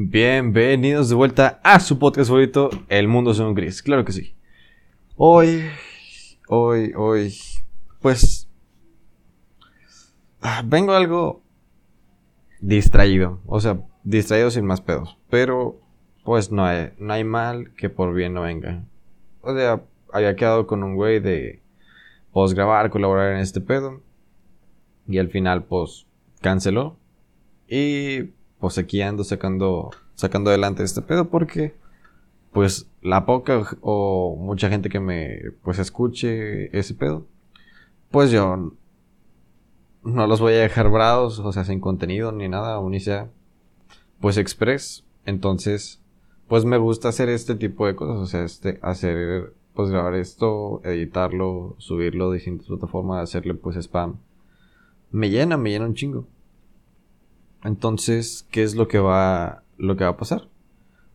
Bienvenidos de vuelta a su podcast favorito, El Mundo Según Gris. Claro que sí. Hoy, hoy, hoy, pues, ah, vengo algo distraído. O sea, distraído sin más pedos. Pero, pues, no hay, no hay mal que por bien no venga. O sea, había quedado con un güey de, pues, grabar, colaborar en este pedo. Y al final, pues, canceló. Y pues sacando, sacando adelante este pedo porque, pues, la poca o mucha gente que me, pues, escuche ese pedo, pues yo no los voy a dejar bravos, o sea, sin contenido ni nada, ni sea, pues, express. Entonces, pues me gusta hacer este tipo de cosas, o sea, este, hacer, pues, grabar esto, editarlo, subirlo a distintas plataformas, hacerle, pues, spam. Me llena, me llena un chingo. Entonces, ¿qué es lo que va lo que va a pasar?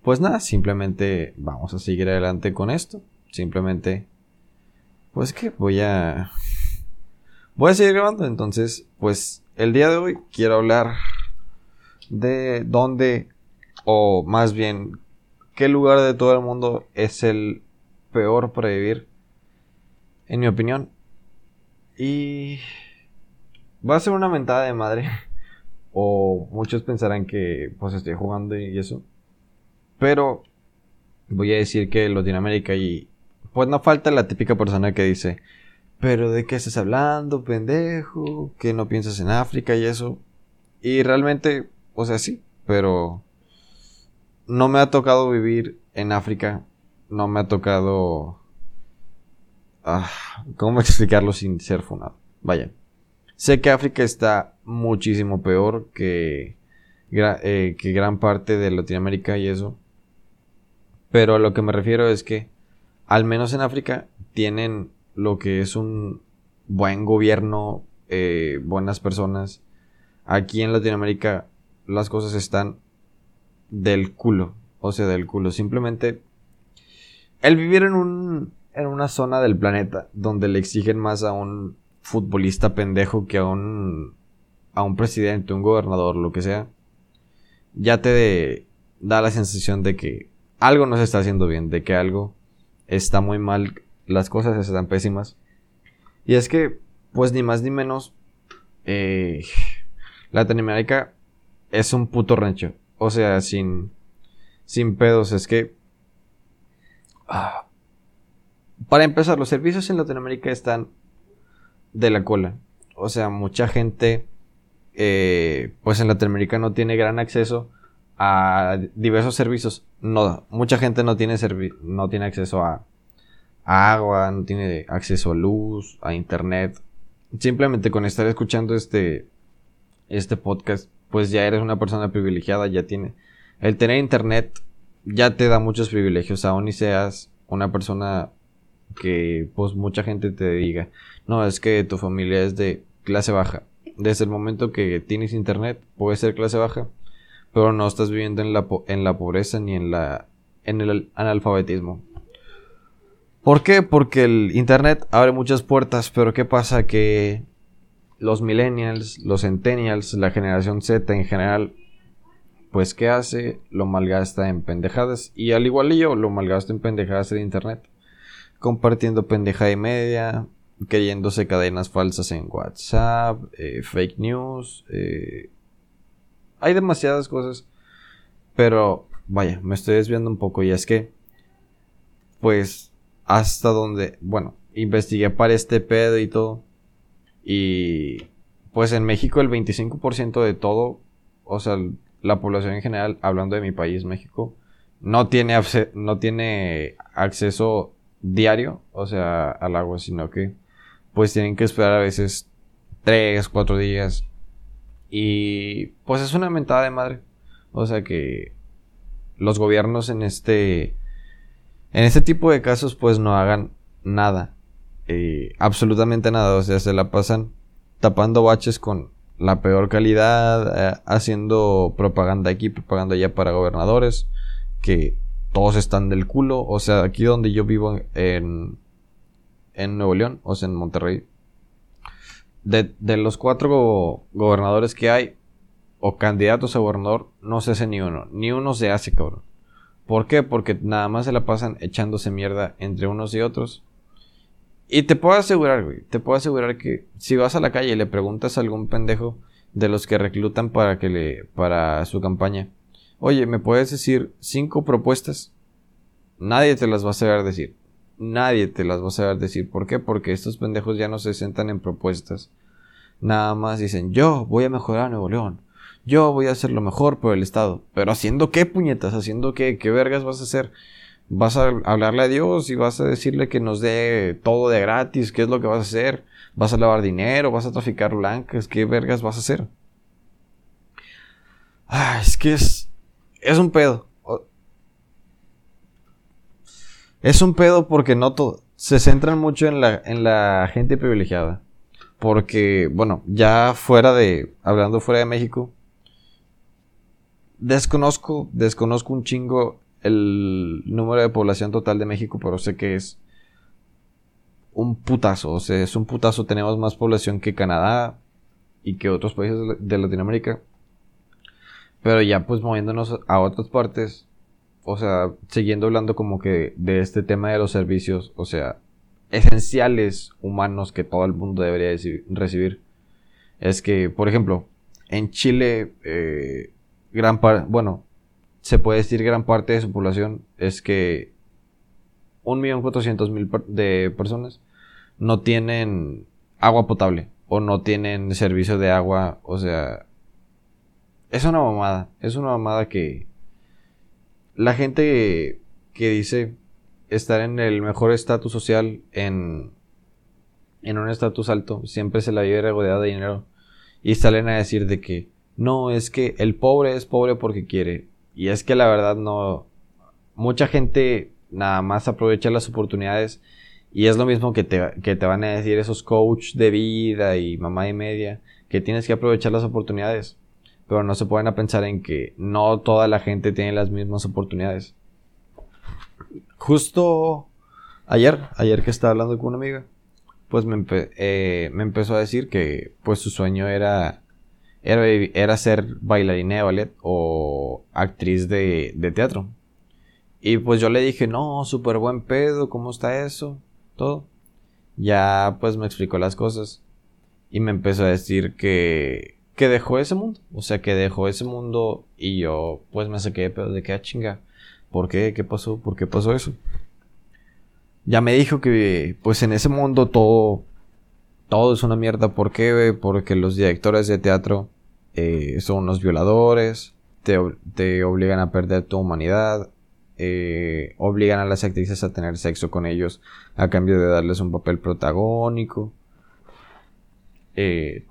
Pues nada, simplemente vamos a seguir adelante con esto. Simplemente pues que voy a voy a seguir grabando, entonces, pues el día de hoy quiero hablar de dónde o más bien qué lugar de todo el mundo es el peor para vivir en mi opinión. Y va a ser una mentada de madre o muchos pensarán que pues estoy jugando y eso. Pero voy a decir que Latinoamérica y pues no falta la típica persona que dice, pero ¿de qué estás hablando, pendejo? Que no piensas en África y eso. Y realmente, o sea, sí, pero no me ha tocado vivir en África. No me ha tocado... Ah, ¿Cómo explicarlo sin ser funado? Vaya. Sé que África está muchísimo peor que, eh, que gran parte de Latinoamérica y eso. Pero a lo que me refiero es que, al menos en África, tienen lo que es un buen gobierno, eh, buenas personas. Aquí en Latinoamérica las cosas están del culo. O sea, del culo. Simplemente el vivir en un en una zona del planeta donde le exigen más a un futbolista pendejo que a un, a un presidente, un gobernador, lo que sea, ya te da la sensación de que algo no se está haciendo bien, de que algo está muy mal, las cosas están pésimas. Y es que, pues ni más ni menos, eh, Latinoamérica es un puto rancho. O sea, sin, sin pedos, es que... Ah, para empezar, los servicios en Latinoamérica están de la cola. O sea, mucha gente, eh, pues en Latinoamérica no tiene gran acceso a diversos servicios. No, mucha gente no tiene, no tiene acceso a, agua, no tiene acceso a luz, a internet. Simplemente con estar escuchando este, este podcast, pues ya eres una persona privilegiada, ya tiene. El tener internet ya te da muchos privilegios, aún y seas una persona que pues mucha gente te diga, no, es que tu familia es de clase baja. Desde el momento que tienes internet, puede ser clase baja, pero no estás viviendo en la, en la pobreza ni en, la, en el analfabetismo. ¿Por qué? Porque el internet abre muchas puertas, pero ¿qué pasa? Que los millennials, los centennials, la generación Z en general, pues ¿qué hace? Lo malgasta en pendejadas. Y al igual yo, lo malgasta en pendejadas de internet compartiendo pendeja y media, creyéndose cadenas falsas en WhatsApp, eh, fake news. Eh, hay demasiadas cosas. Pero, vaya, me estoy desviando un poco y es que, pues, hasta donde, bueno, investigué para este pedo y todo. Y, pues en México el 25% de todo, o sea, la población en general, hablando de mi país, México, no tiene, no tiene acceso diario, o sea, al agua, sino que pues tienen que esperar a veces 3, 4 días. Y pues es una mentada de madre. O sea que los gobiernos en este en este tipo de casos pues no hagan nada. Eh, absolutamente nada. O sea, se la pasan tapando baches con la peor calidad, eh, haciendo propaganda aquí, propaganda allá para gobernadores, que todos están del culo. O sea, aquí donde yo vivo en, en Nuevo León, o sea, en Monterrey, de, los cuatro gobernadores que hay, o candidatos a gobernador no se hace ni uno. Ni uno se hace, cabrón. ¿Por qué? Porque nada más se la pasan echándose mierda entre unos y otros. Y te puedo asegurar, güey, te puedo asegurar que si vas a la calle y le preguntas a algún pendejo de los que reclutan para que le para su campaña, "Oye, ¿me puedes decir cinco propuestas?" Nadie te las va a saber decir. Nadie te las va a saber decir. ¿Por qué? Porque estos pendejos ya no se sentan en propuestas. Nada más dicen, "Yo voy a mejorar Nuevo León." Yo voy a hacer lo mejor por el Estado. Pero haciendo qué puñetas, haciendo qué, qué vergas vas a hacer. Vas a hablarle a Dios y vas a decirle que nos dé todo de gratis. ¿Qué es lo que vas a hacer? ¿Vas a lavar dinero? ¿Vas a traficar blancas? ¿Qué vergas vas a hacer? Ah, es que es. Es un pedo. Es un pedo porque no todo. Se centran mucho en la, en la gente privilegiada. Porque, bueno, ya fuera de. Hablando fuera de México Desconozco, desconozco un chingo el número de población total de México, pero sé que es un putazo. O sea, es un putazo. Tenemos más población que Canadá y que otros países de Latinoamérica. Pero ya pues moviéndonos a otras partes, o sea, siguiendo hablando como que de este tema de los servicios, o sea, esenciales humanos que todo el mundo debería recibir. Es que, por ejemplo, en Chile eh, gran parte, bueno, se puede decir gran parte de su población es que un millón cuatrocientos mil de personas no tienen agua potable o no tienen servicio de agua, o sea, es una mamada, es una mamada que la gente que dice estar en el mejor estatus social en en un estatus alto siempre se la vive rodeada de dinero y salen a decir de que no, es que el pobre es pobre porque quiere. Y es que la verdad no. Mucha gente nada más aprovecha las oportunidades. Y es lo mismo que te, que te van a decir esos coach de vida y mamá y media. Que tienes que aprovechar las oportunidades. Pero no se pueden a pensar en que no toda la gente tiene las mismas oportunidades. Justo ayer, ayer que estaba hablando con una amiga, pues me, eh, me empezó a decir que pues su sueño era era, ser bailarina de ballet o actriz de, teatro. Y pues yo le dije, no, súper buen pedo, ¿cómo está eso? Todo. Ya pues me explicó las cosas. Y me empezó a decir que, que dejó ese mundo. O sea, que dejó ese mundo y yo pues me saqué de pedo de que ah, chinga. ¿Por qué? ¿Qué pasó? ¿Por qué pasó eso? Ya me dijo que pues en ese mundo todo todo es una mierda. ¿Por qué? Porque los directores de teatro eh, son unos violadores, te, obligan a perder tu humanidad, eh, obligan a las actrices a tener sexo con ellos a cambio de darles un papel protagónico. Eh,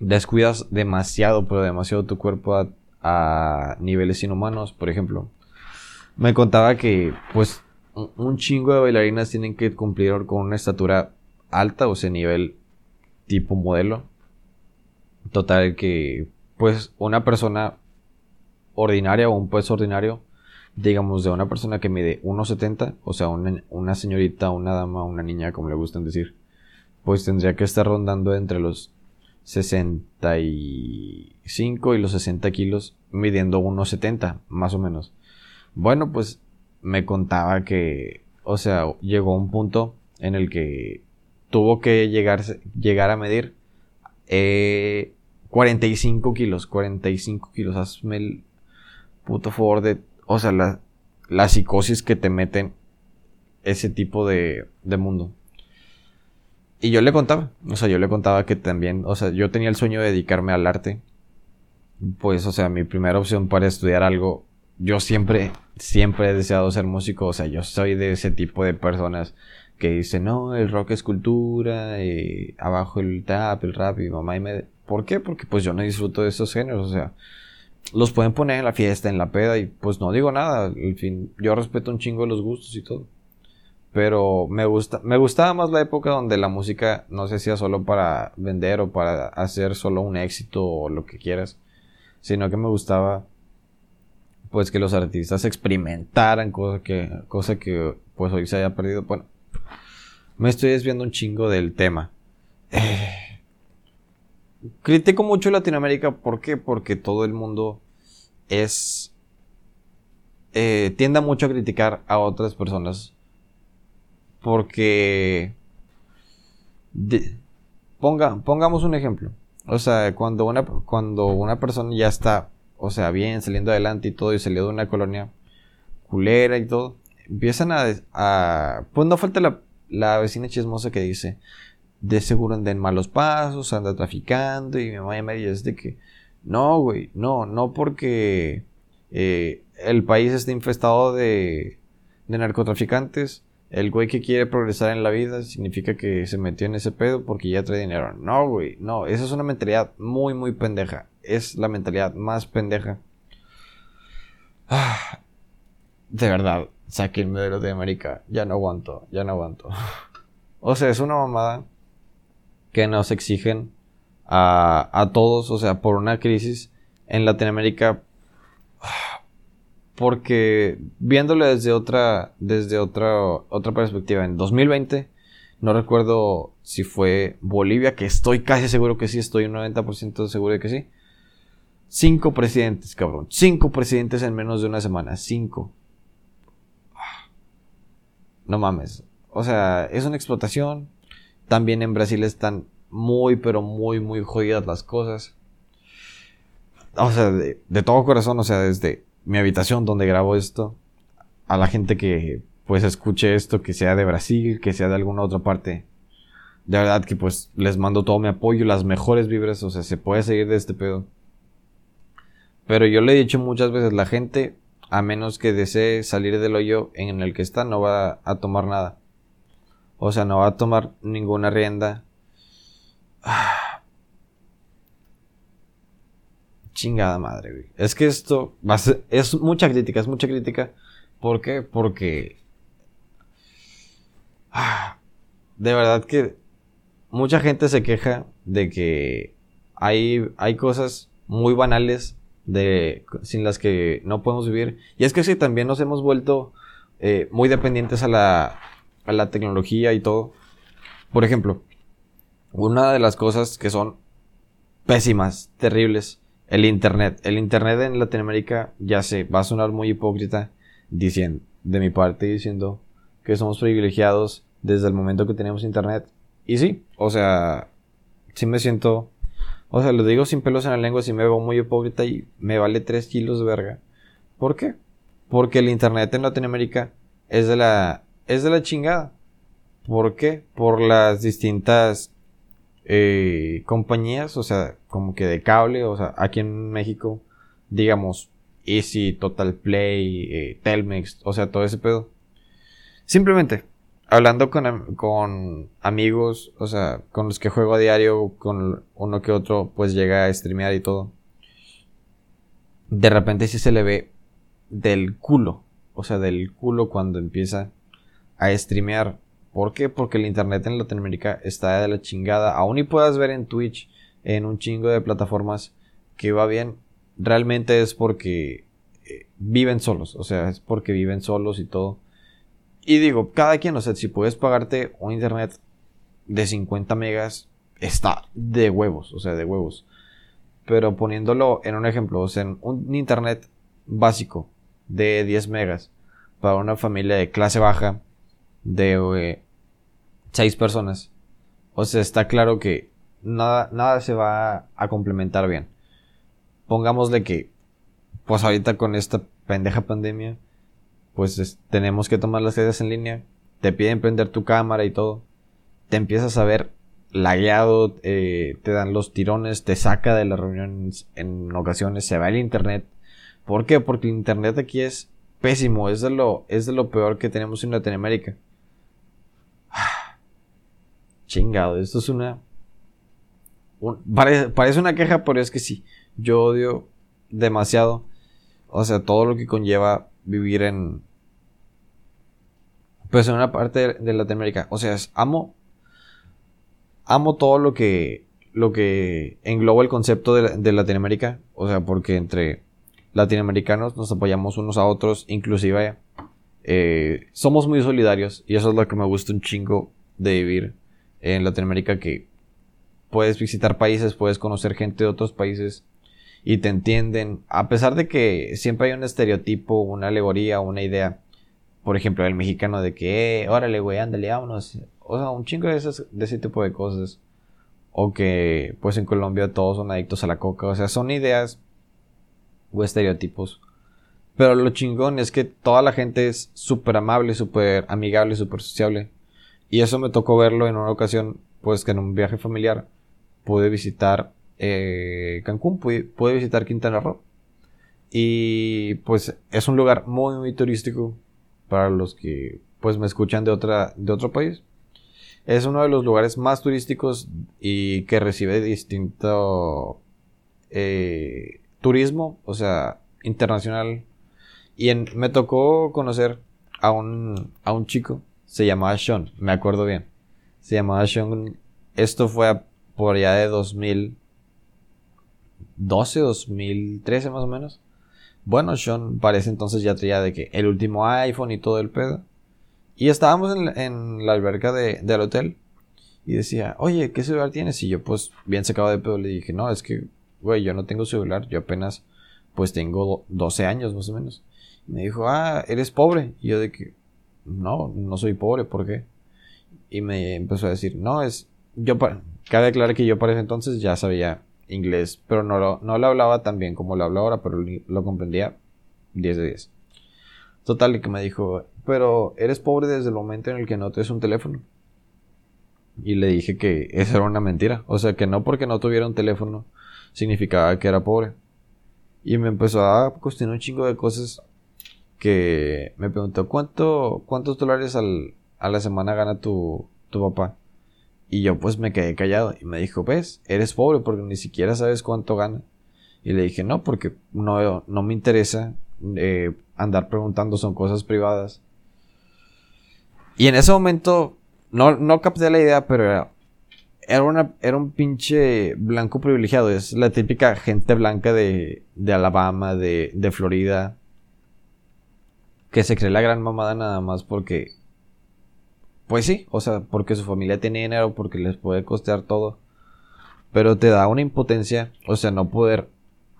descuidas demasiado, pero demasiado tu cuerpo a, niveles inhumanos, por ejemplo. Me contaba que, pues, un chingo de bailarinas tienen que cumplir con una estatura alta, o sea, nivel tipo modelo. Total que pues una persona ordinaria o un pues ordinario, digamos de una persona que mide 1,70, o sea, una, señorita, una dama, una niña, como le gustan decir, pues tendría que estar rondando entre los 65 y los 60 kilos, midiendo 1,70, más o menos. Bueno, pues me contaba que, o sea, llegó un punto en el que tuvo que llegar, llegar a medir 45 eh, kilos, 45 kilos, hazme el puto favor de, o sea, la, la psicosis que te meten ese tipo de mundo. Y yo le contaba, o sea, yo le contaba que también, o sea, yo tenía el sueño de dedicarme al arte. Pues, o sea, mi primera opción para estudiar algo, yo siempre, siempre he deseado ser músico, o sea, yo soy de ese tipo de personas que dice, no, el rock es cultura, y abajo el tap, el rap, y mamá y me... ¿Por qué? Porque pues yo no disfruto de esos géneros, o sea, los pueden poner en la fiesta, en la peda, y pues no digo nada, en fin, yo respeto un chingo los gustos y todo. Pero me gusta, me gustaba más la época donde la música no se hacía solo para vender o para hacer solo un éxito o lo que quieras, sino que me gustaba pues que los artistas experimentaran cosa que, cosa que pues hoy se haya perdido. Bueno, me estoy desviando un chingo del tema. Eh, critico mucho Latinoamérica, ¿por qué? Porque todo el mundo es... Eh, tiende mucho a criticar a otras personas. Porque... ponga, pongamos un ejemplo. O sea, cuando una, cuando una persona ya está, o sea, bien, saliendo adelante y todo, y salió de una colonia culera y todo, empiezan a... pues no falta la, la vecina chismosa que dice, de seguro anda en malos pasos, anda traficando y mi mamá me dice de que no, güey, no, no porque eh, el país esté infestado de, de narcotraficantes, el güey que quiere progresar en la vida significa que se metió en ese pedo porque ya trae dinero. No, güey, no, esa es una mentalidad muy, muy pendeja. Es la mentalidad más pendeja. Ah, de verdad, saquenme de de América. Ya no aguanto, ya no aguanto. o sea, es una mamada que nos exigen a, a todos, o sea, por una crisis en Latinoamérica. Porque viéndolo desde otra, desde otra, otra perspectiva, en 2020, no recuerdo si fue Bolivia, que estoy casi seguro que sí, estoy un 90% seguro de que sí. Cinco presidentes, cabrón. Cinco presidentes en menos de una semana. Cinco. No mames. O sea, es una explotación. También en Brasil están muy, pero muy, muy jodidas las cosas. O sea, de, todo corazón, o sea, desde mi habitación donde grabo esto, a la gente que pues escuche esto, que sea de Brasil, que sea de alguna otra parte. De verdad que pues les mando todo mi apoyo, las mejores vibras, o sea, se puede seguir de este pedo. Pero yo le he dicho muchas veces, la gente, a menos que desee salir del hoyo en el que está, no va a tomar nada. O sea, no va a tomar ninguna rienda. Chingada madre. Es que esto es mucha crítica, es mucha crítica. ¿Por qué? Porque... de verdad que mucha gente se queja de que hay, hay cosas muy banales de, sin las que no podemos vivir. Y es que si también nos hemos vuelto eh, muy dependientes a la, a la tecnología y todo. Por ejemplo, una de las cosas que son pésimas, terribles, el Internet. El Internet en Latinoamérica, ya sé, va a sonar muy hipócrita diciendo, de mi parte diciendo que somos privilegiados desde el momento que tenemos Internet. Y sí, o sea, sí me siento, o sea, lo digo sin pelos en la lengua, si me veo muy hipócrita y me vale 3 kilos de verga. ¿Por qué? Porque el Internet en Latinoamérica es de la es de la chingada. ¿Por qué? Por las distintas eh, compañías, o sea, como que de cable, o sea, aquí en México, digamos, Easy, Total Play, eh, Telmex, o sea, todo ese pedo. Simplemente, hablando con, con, amigos, o sea, con los que juego a diario, con uno que otro, pues llega a streamear y todo. De repente sí se le ve del culo, o sea, del culo cuando empieza a streamear. ¿Por qué? Porque el internet en Latinoamérica está de la chingada. Aún y puedas ver en Twitch, en un chingo de plataformas que va bien, realmente es porque eh, viven solos. O sea, es porque viven solos y todo. Y digo, cada quien, o sea, si puedes pagarte un internet de 50 megas, está de huevos, o sea, de huevos. Pero poniéndolo en un ejemplo, o sea, un internet básico de 10 megas para una familia de clase baja de seis personas. O sea, está claro que nada, nada se va a complementar bien. Pongámosle que, pues ahorita con esta pendeja pandemia, pues tenemos que tomar las clases en línea. Te piden prender tu cámara y todo. Te empiezas a ver lagueado, eh, te dan los tirones, te saca de las reuniones en ocasiones, se va el internet. ¿Por qué? Porque el internet aquí es pésimo, es de lo, es de lo peor que tenemos en Latinoamérica. Chingado, esto es una... parece, una queja, pero es que sí. Yo odio demasiado. O sea, todo lo que conlleva vivir en... Pues en una parte de Latinoamérica. O sea, amo... Amo todo lo que... Lo que engloba el concepto de, Latinoamérica. O sea, porque entre latinoamericanos nos apoyamos unos a otros. Inclusive... Eh, somos muy solidarios. Y eso es lo que me gusta un chingo de vivir en Latinoamérica que puedes visitar países, puedes conocer gente de otros países y te entienden, a pesar de que siempre hay un estereotipo, una alegoría, una idea, por ejemplo, el mexicano de que, eh, órale, güey, ándale, vámonos. O sea, un chingo de, de ese tipo de cosas. O que, pues en Colombia todos son adictos a la coca. O sea, son ideas o estereotipos. Pero lo chingón es que toda la gente es súper amable, súper amigable, súper sociable. Y eso me tocó verlo en una ocasión, pues que en un viaje familiar pude visitar eh, Cancún, pude, pude, visitar Quintana Roo. Y pues es un lugar muy, muy turístico para los que pues me escuchan de, otra, de otro país. Es uno de los lugares más turísticos y que recibe distinto eh, turismo, o sea, internacional. Y en, me tocó conocer a un, a un chico, se llamaba Sean, me acuerdo bien. Se llamaba Sean. Esto fue por allá de 2012, 2013 más o menos. Bueno, Sean parece entonces ya traía de que el último iPhone y todo el pedo. Y estábamos en, la alberca del hotel. Y decía, oye, ¿qué celular tienes? Y yo, pues, bien secado de pedo, le dije, no, es que, güey, yo no tengo celular. Yo apenas, pues, tengo 12 años más o menos. Y me dijo, ah, eres pobre. Y yo de que, no, no soy pobre, ¿por qué? Y me empezó a decir, no, es, yo, cabe aclarar que yo para ese entonces ya sabía inglés, pero no lo, no lo hablaba tan bien como lo hablo ahora, pero lo comprendía 10 de 10. Total, que me dijo, pero eres pobre desde el momento en el que no tienes un teléfono. Y le dije que esa era una mentira. O sea, que no porque no tuviera un teléfono significaba que era pobre. Y me empezó a cuestionar un chingo de cosas que me preguntó, ¿cuánto, ¿cuántos dólares al, a la semana gana tu, tu papá? Y yo pues me quedé callado y me dijo, ves, eres pobre porque ni siquiera sabes cuánto gana. Y le dije, no, porque no, no me interesa eh, andar preguntando, son cosas privadas. Y en ese momento, no, no capté la idea, pero era, era, una, era un pinche blanco privilegiado. Es la típica gente blanca de, de Alabama, de, de Florida, que se cree la gran mamada nada más porque pues sí, o sea, porque su familia tiene dinero, porque les puede costear todo. Pero te da una impotencia, o sea, no poder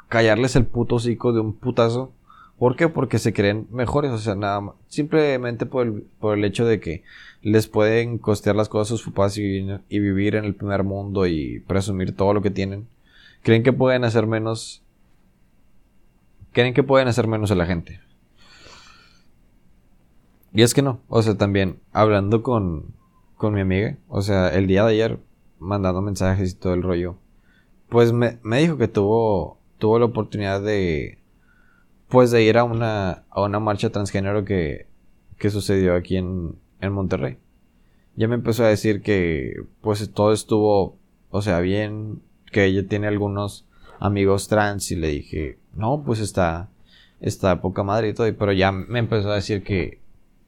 callarles el puto hocico de un putazo. ¿Por qué? Porque se creen mejores, o sea, nada más. Simplemente por el, por el hecho de que les pueden costear las cosas a sus papás y, y vivir en el primer mundo y presumir todo lo que tienen. Creen que pueden hacer menos. Creen que pueden hacer menos a la gente. Y es que no, o sea, también hablando con, con mi amiga, o sea, el día de ayer mandando mensajes y todo el rollo, pues me, me dijo que tuvo, tuvo la oportunidad de, pues de ir a una, a una marcha transgénero que, que sucedió aquí en, en Monterrey. Ya me empezó a decir que, pues todo estuvo, o sea, bien, que ella tiene algunos amigos trans y le dije, no, pues está, está poca madre y todo, pero ya me empezó a decir que,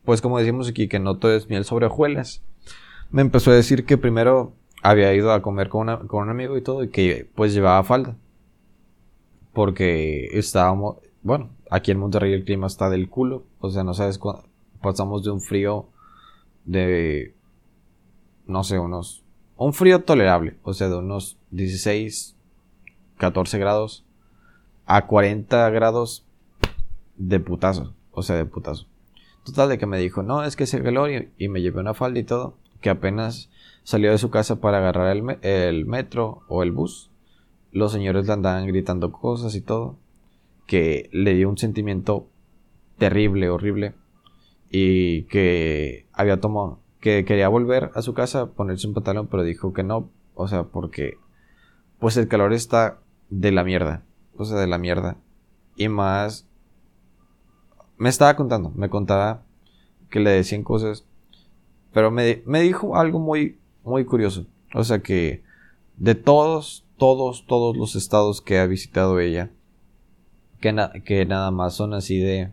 pues como decimos aquí, que no todo es miel sobre hojuelas. Me empezó a decir que primero había ido a comer con, con un amigo y todo, y que pues llevaba falda. Porque estábamos, bueno, aquí en Monterrey el clima está del culo, o sea, no sabes cuándo pasamos de un frío de, no sé, unos, un frío tolerable, o sea, de unos 16, 14 grados a 40 grados de putazo, o sea, de putazo. Total de que me dijo, no, es que ese velorio y me llevé una falda y todo, que apenas salió de su casa para agarrar el, el metro o el bus, los señores le andaban gritando cosas y todo, que le dio un sentimiento terrible, horrible, y que había tomado, que quería volver a su casa, ponerse un pantalón, pero dijo que no, o sea, porque pues el calor está de la mierda, o sea, de la mierda, y más me estaba contando, me contaba que le decían cosas, pero me, me dijo algo muy, muy curioso. O sea que de todos, todos, todos los estados que ha visitado ella, que, que nada más son así de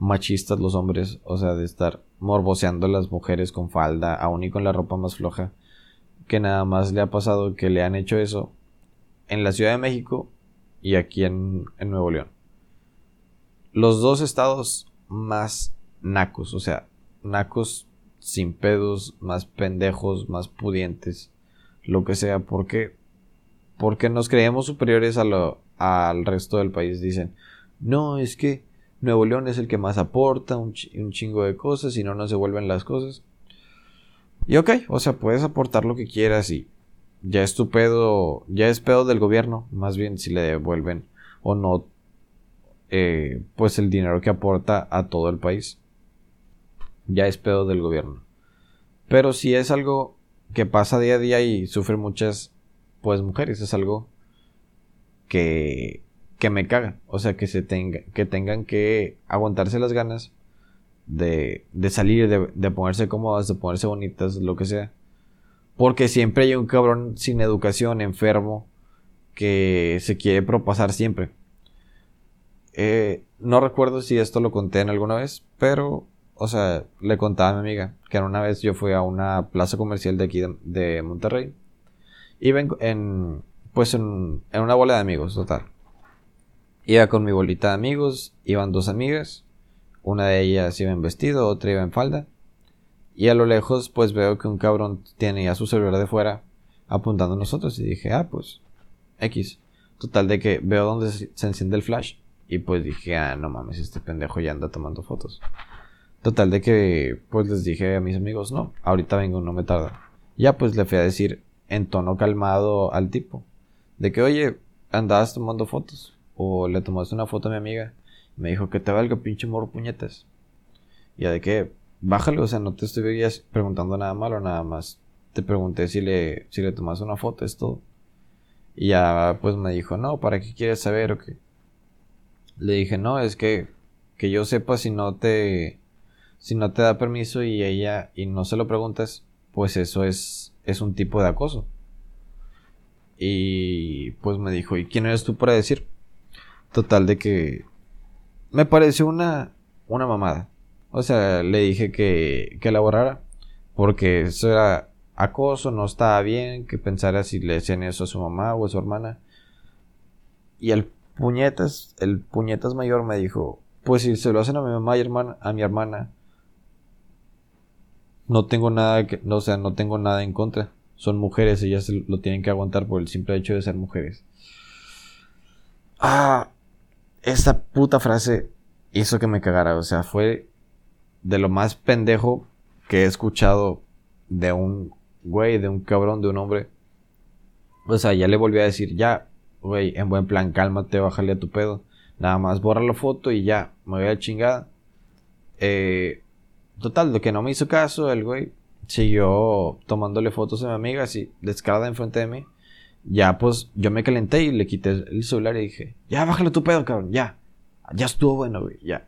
machistas los hombres, o sea, de estar morboseando a las mujeres con falda, aún y con la ropa más floja, que nada más le ha pasado que le han hecho eso en la Ciudad de México y aquí en, en Nuevo León. Los dos estados más nacos, o sea, nacos sin pedos, más pendejos, más pudientes, lo que sea, porque porque nos creemos superiores a lo, al resto del país. Dicen, no, es que Nuevo León es el que más aporta, un, un chingo de cosas, y no, no se vuelven las cosas. Y ok, o sea, puedes aportar lo que quieras y ya es tu pedo, ya es pedo del gobierno, más bien si le devuelven o no, eh, pues el dinero que aporta a todo el país. Ya es pedo del gobierno. Pero si es algo que pasa día a día y sufren muchas, pues mujeres, es algo que, que me cagan. O sea, que se tenga, que tengan que aguantarse las ganas de, de salir, de, de ponerse cómodas, de ponerse bonitas, lo que sea porque siempre hay un cabrón sin educación, enfermo, que se quiere propasar siempre. Eh, no recuerdo si esto lo conté en alguna vez, pero, o sea, le contaba a mi amiga que una vez yo fui a una plaza comercial de aquí de, Monterrey. Iba en, en pues en, una bola de amigos, total. Iba con mi bolita de amigos, iban dos amigas. Una de ellas iba en vestido, otra iba en falda. Y a lo lejos, pues veo que un cabrón tiene ya su celular de fuera apuntando a nosotros. Y dije, ah, pues, X. Total de que veo donde se enciende el flash. Y pues dije, ah, no mames, este pendejo ya anda tomando fotos. Total de que, pues les dije a mis amigos, no, ahorita vengo, no me tarda. Ya pues le fui a decir en tono calmado al tipo. De que, oye, andabas tomando fotos. O le tomaste una foto a mi amiga. Me dijo que te valga pinche morro puñetas. Ya de que, bájale, o sea, no te estoy preguntando nada malo, nada más. Te pregunté si le, si le tomas una foto, es todo. Y ya pues me dijo, no, ¿para qué quieres saber o qué? Le dije, no, es que, que yo sepa si no te, si no te da permiso y ella, y no se lo preguntas, pues eso es, es un tipo de acoso. Y pues me dijo, ¿y quién eres tú para decir? Total de que me pareció una, una mamada. O sea, le dije que, que elaborara. Porque eso era acoso, no estaba bien que pensara si le decían eso a su mamá o a su hermana. Y el puñetas, el puñetas mayor me dijo, pues si se lo hacen a mi mamá y hermana, a mi hermana, no tengo nada que, no, o no tengo nada en contra. Son mujeres, ellas lo tienen que aguantar por el simple hecho de ser mujeres. Ah, esa puta frase hizo que me cagara, o sea, fue de lo más pendejo que he escuchado de un güey, de un cabrón, de un hombre. O sea, ya le volví a decir, ya, güey, en buen plan, cálmate, bájale a tu pedo. Nada más borra la foto y ya, me voy a chingada. Eh, total, lo que no me hizo caso, el güey siguió tomándole fotos a mi amiga así, descarada enfrente de mí. Ya, pues, yo me calenté y le quité el celular y dije, ya, bájale tu pedo, cabrón, ya. Ya estuvo bueno, güey, ya.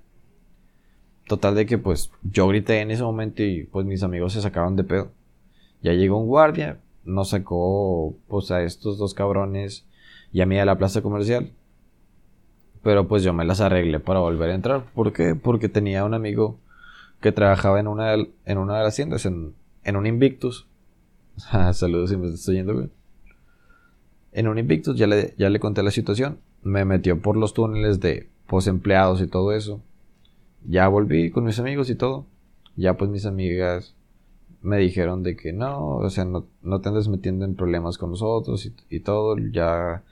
Total de que pues yo grité en ese momento y pues mis amigos se sacaron de pedo. Ya llegó un guardia, nos sacó pues a estos dos cabrones y a la plaza comercial. Pero pues yo me las arreglé para volver a entrar. ¿Por qué? Porque tenía un amigo que trabajaba en una, en una de las tiendas, en, en un Invictus. Ah, saludos si me estoy yendo bien. En un Invictus ya le, ya le conté la situación. Me metió por los túneles de empleados y todo eso. Ya volví con mis amigos y todo. Ya pues mis amigas me dijeron de que no, o sea, no, no te andes metiendo en problemas con nosotros y, y todo. Ya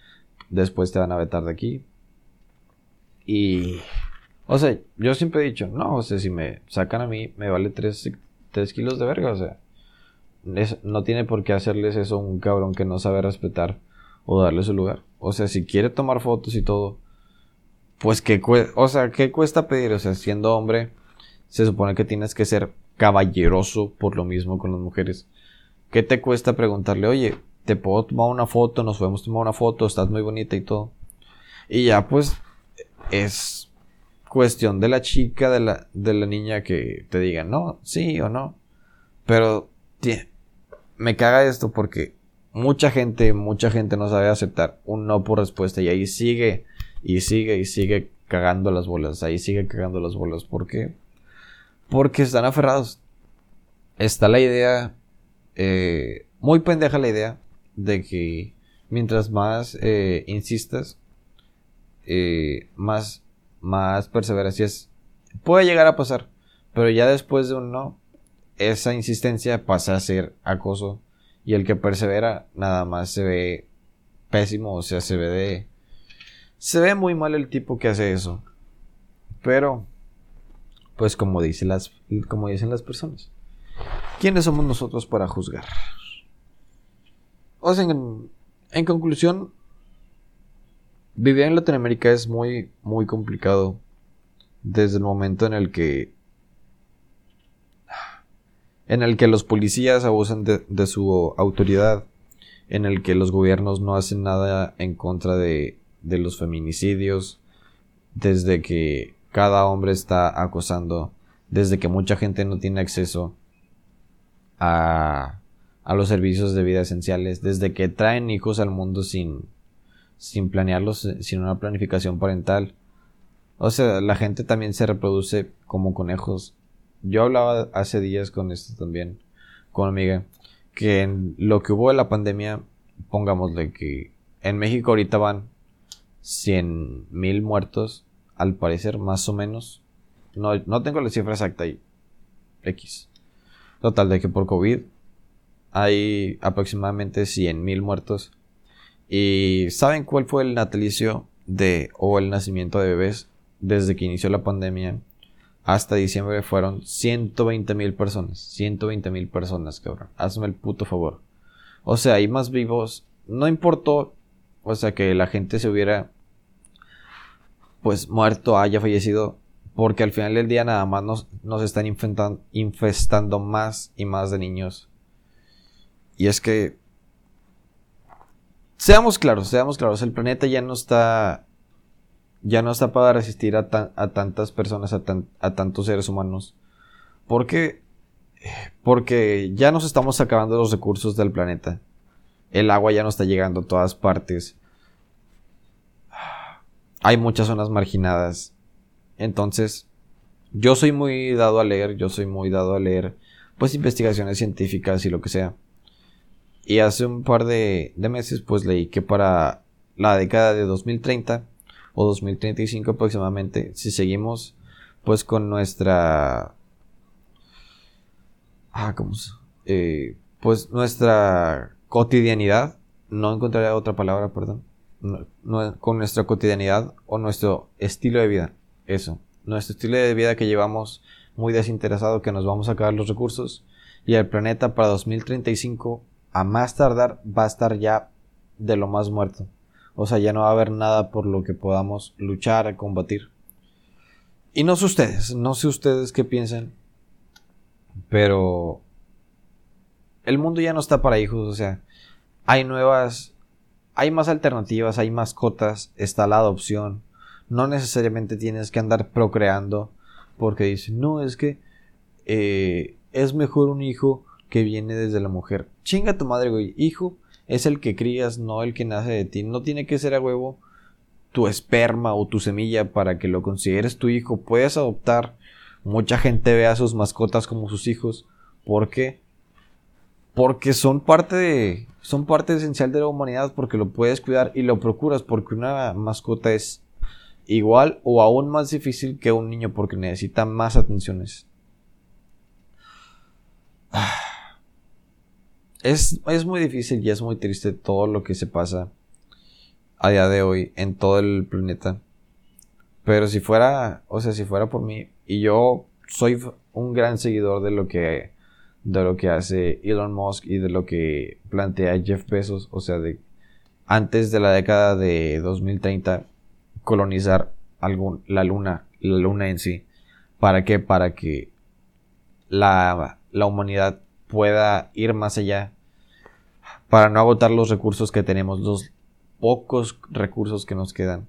después te van a vetar de aquí. Y... O sea, yo siempre he dicho, no, o sea, si me sacan a mí, me vale 3, kilos de verga, o sea. no tiene por qué hacerles eso a un cabrón que no sabe respetar o darle su lugar. O sea, si quiere tomar fotos y todo, pues que, o sea, ¿qué cuesta pedir? O sea, siendo hombre, se supone que tienes que ser caballeroso por lo mismo con las mujeres. ¿Qué te cuesta preguntarle, oye, te puedo tomar una foto, nos podemos tomar una foto, estás muy bonita y todo? Y ya pues es cuestión de la chica, de la, de la niña que te diga no, sí o no. Pero me caga esto porque mucha gente, mucha gente no sabe aceptar un no por respuesta y ahí sigue y sigue y sigue cagando las bolas. Ahí sigue cagando las bolas. ¿Por qué? Porque están aferrados. Está la idea, eh, muy pendeja la idea, de que mientras más eh, insistas, eh, más, más perseverancias puede llegar a pasar. Pero ya después de un no, esa insistencia pasa a ser acoso. Y el que persevera nada más se ve pésimo, o sea, se ve de... Se ve muy mal el tipo que hace eso. Pero, pues como, dice las, como dicen las personas, ¿quiénes somos nosotros para juzgar? O sea, en, conclusión, vivir en Latinoamérica es muy, muy complicado desde el momento en el que en el que los policías abusan de, su autoridad, en el que los gobiernos no hacen nada en contra de, de los feminicidios, desde que cada hombre está acosando, desde que mucha gente no tiene acceso a, a los servicios de vida esenciales, desde que traen hijos al mundo sin, sin planearlos, sin una planificación parental. O sea, la gente también se reproduce como conejos yo hablaba hace días con esto también, con amiga, que en lo que hubo de la pandemia, pongámosle que en México ahorita van 100 mil muertos, al parecer, más o menos. No, no tengo la cifra exacta ahí. X. Total, de que por COVID hay aproximadamente 100 mil muertos. ¿Y saben cuál fue el natalicio de o el nacimiento de bebés desde que inició la pandemia? hasta diciembre fueron 120 mil personas. 120 mil personas, cabrón. Hazme el puto favor. O sea, hay más vivos. No importó, o sea, que la gente se hubiera, pues, muerto, haya fallecido. Porque al final del día nada más nos, nos están infestando más y más de niños. Y es que... Seamos claros, seamos claros, el planeta ya no está ya no está para resistir a, tantas personas, a, a, tantos seres humanos. ¿Por qué? Porque ya nos estamos acabando los recursos del planeta. El agua ya no está llegando a todas partes. Hay muchas zonas marginadas. Entonces, yo soy muy dado a leer, yo soy muy dado a leer, pues, investigaciones científicas y lo que sea. Y hace un par de, meses, pues, leí que para la década de 2030 o 2035 aproximadamente, si seguimos pues con nuestra... Ah, ¿cómo se? Eh, pues nuestra cotidianidad, no encontraré otra palabra, perdón, con nuestra cotidianidad o nuestro estilo de vida, eso, nuestro estilo de vida que llevamos muy desinteresado, que nos vamos a acabar los recursos y el planeta para 2035 a más tardar va a estar ya de lo más muerto. O sea, ya no va a haber nada por lo que podamos luchar, combatir. Y no sé ustedes, no sé ustedes qué piensan, pero el mundo ya no está para hijos, o sea, hay nuevas, hay más alternativas, hay mascotas, está la adopción. No necesariamente tienes que andar procreando porque dicen, no, es que eh, es mejor un hijo que viene desde la mujer. Chinga tu madre, güey, hijo es el que crías, no el que nace de ti. No tiene que ser a huevo tu esperma o tu semilla para que lo consideres tu hijo. Puedes adoptar. Mucha gente ve a sus mascotas como sus hijos. ¿Por qué? Porque son parte de. Son parte esencial de la humanidad. Porque lo puedes cuidar y lo procuras. Porque una mascota es igual o aún más difícil que un niño. Porque necesita más atenciones. Ah. Es, muy difícil y es muy triste todo lo que se pasa a día de hoy en todo el planeta. Pero si fuera, o sea, si fuera por mí, y yo soy un gran seguidor de lo que, de lo que hace Elon Musk y de lo que plantea Jeff Bezos, o sea, de antes de la década de 2030 colonizar algún, la luna, la luna en sí. ¿Para qué? Para que la, la humanidad pueda ir más allá para no agotar los recursos que tenemos, los pocos recursos que nos quedan.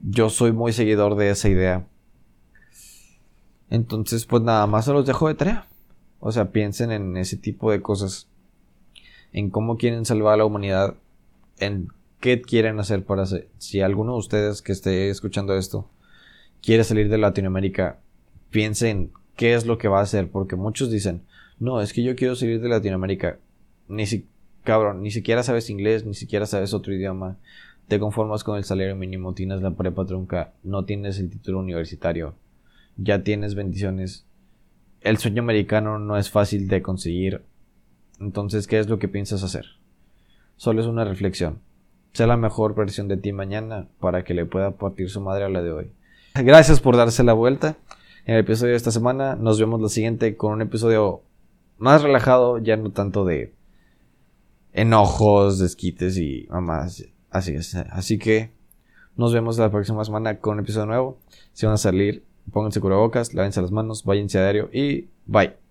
Yo soy muy seguidor de esa idea. Entonces, pues nada más se los dejo de tarea. O sea, piensen en ese tipo de cosas. En cómo quieren salvar a la humanidad. En qué quieren hacer para hacer. Si alguno de ustedes que esté escuchando esto quiere salir de Latinoamérica, piensen qué es lo que va a hacer. Porque muchos dicen, no, es que yo quiero salir de Latinoamérica. Ni si, cabrón, ni siquiera sabes inglés, ni siquiera sabes otro idioma. Te conformas con el salario mínimo, tienes la prepa trunca, no tienes el título universitario. Ya tienes bendiciones. El sueño americano no es fácil de conseguir. Entonces, ¿qué es lo que piensas hacer? Solo es una reflexión. sea la mejor versión de ti mañana para que le pueda partir su madre a la de hoy. Gracias por darse la vuelta. En el episodio de esta semana nos vemos la siguiente con un episodio más relajado, ya no tanto de enojos, desquites y mamás. Así. Así que nos vemos la próxima semana con un episodio nuevo. Si van a salir, pónganse cubrebocas, lávense las manos, váyanse a diario y bye.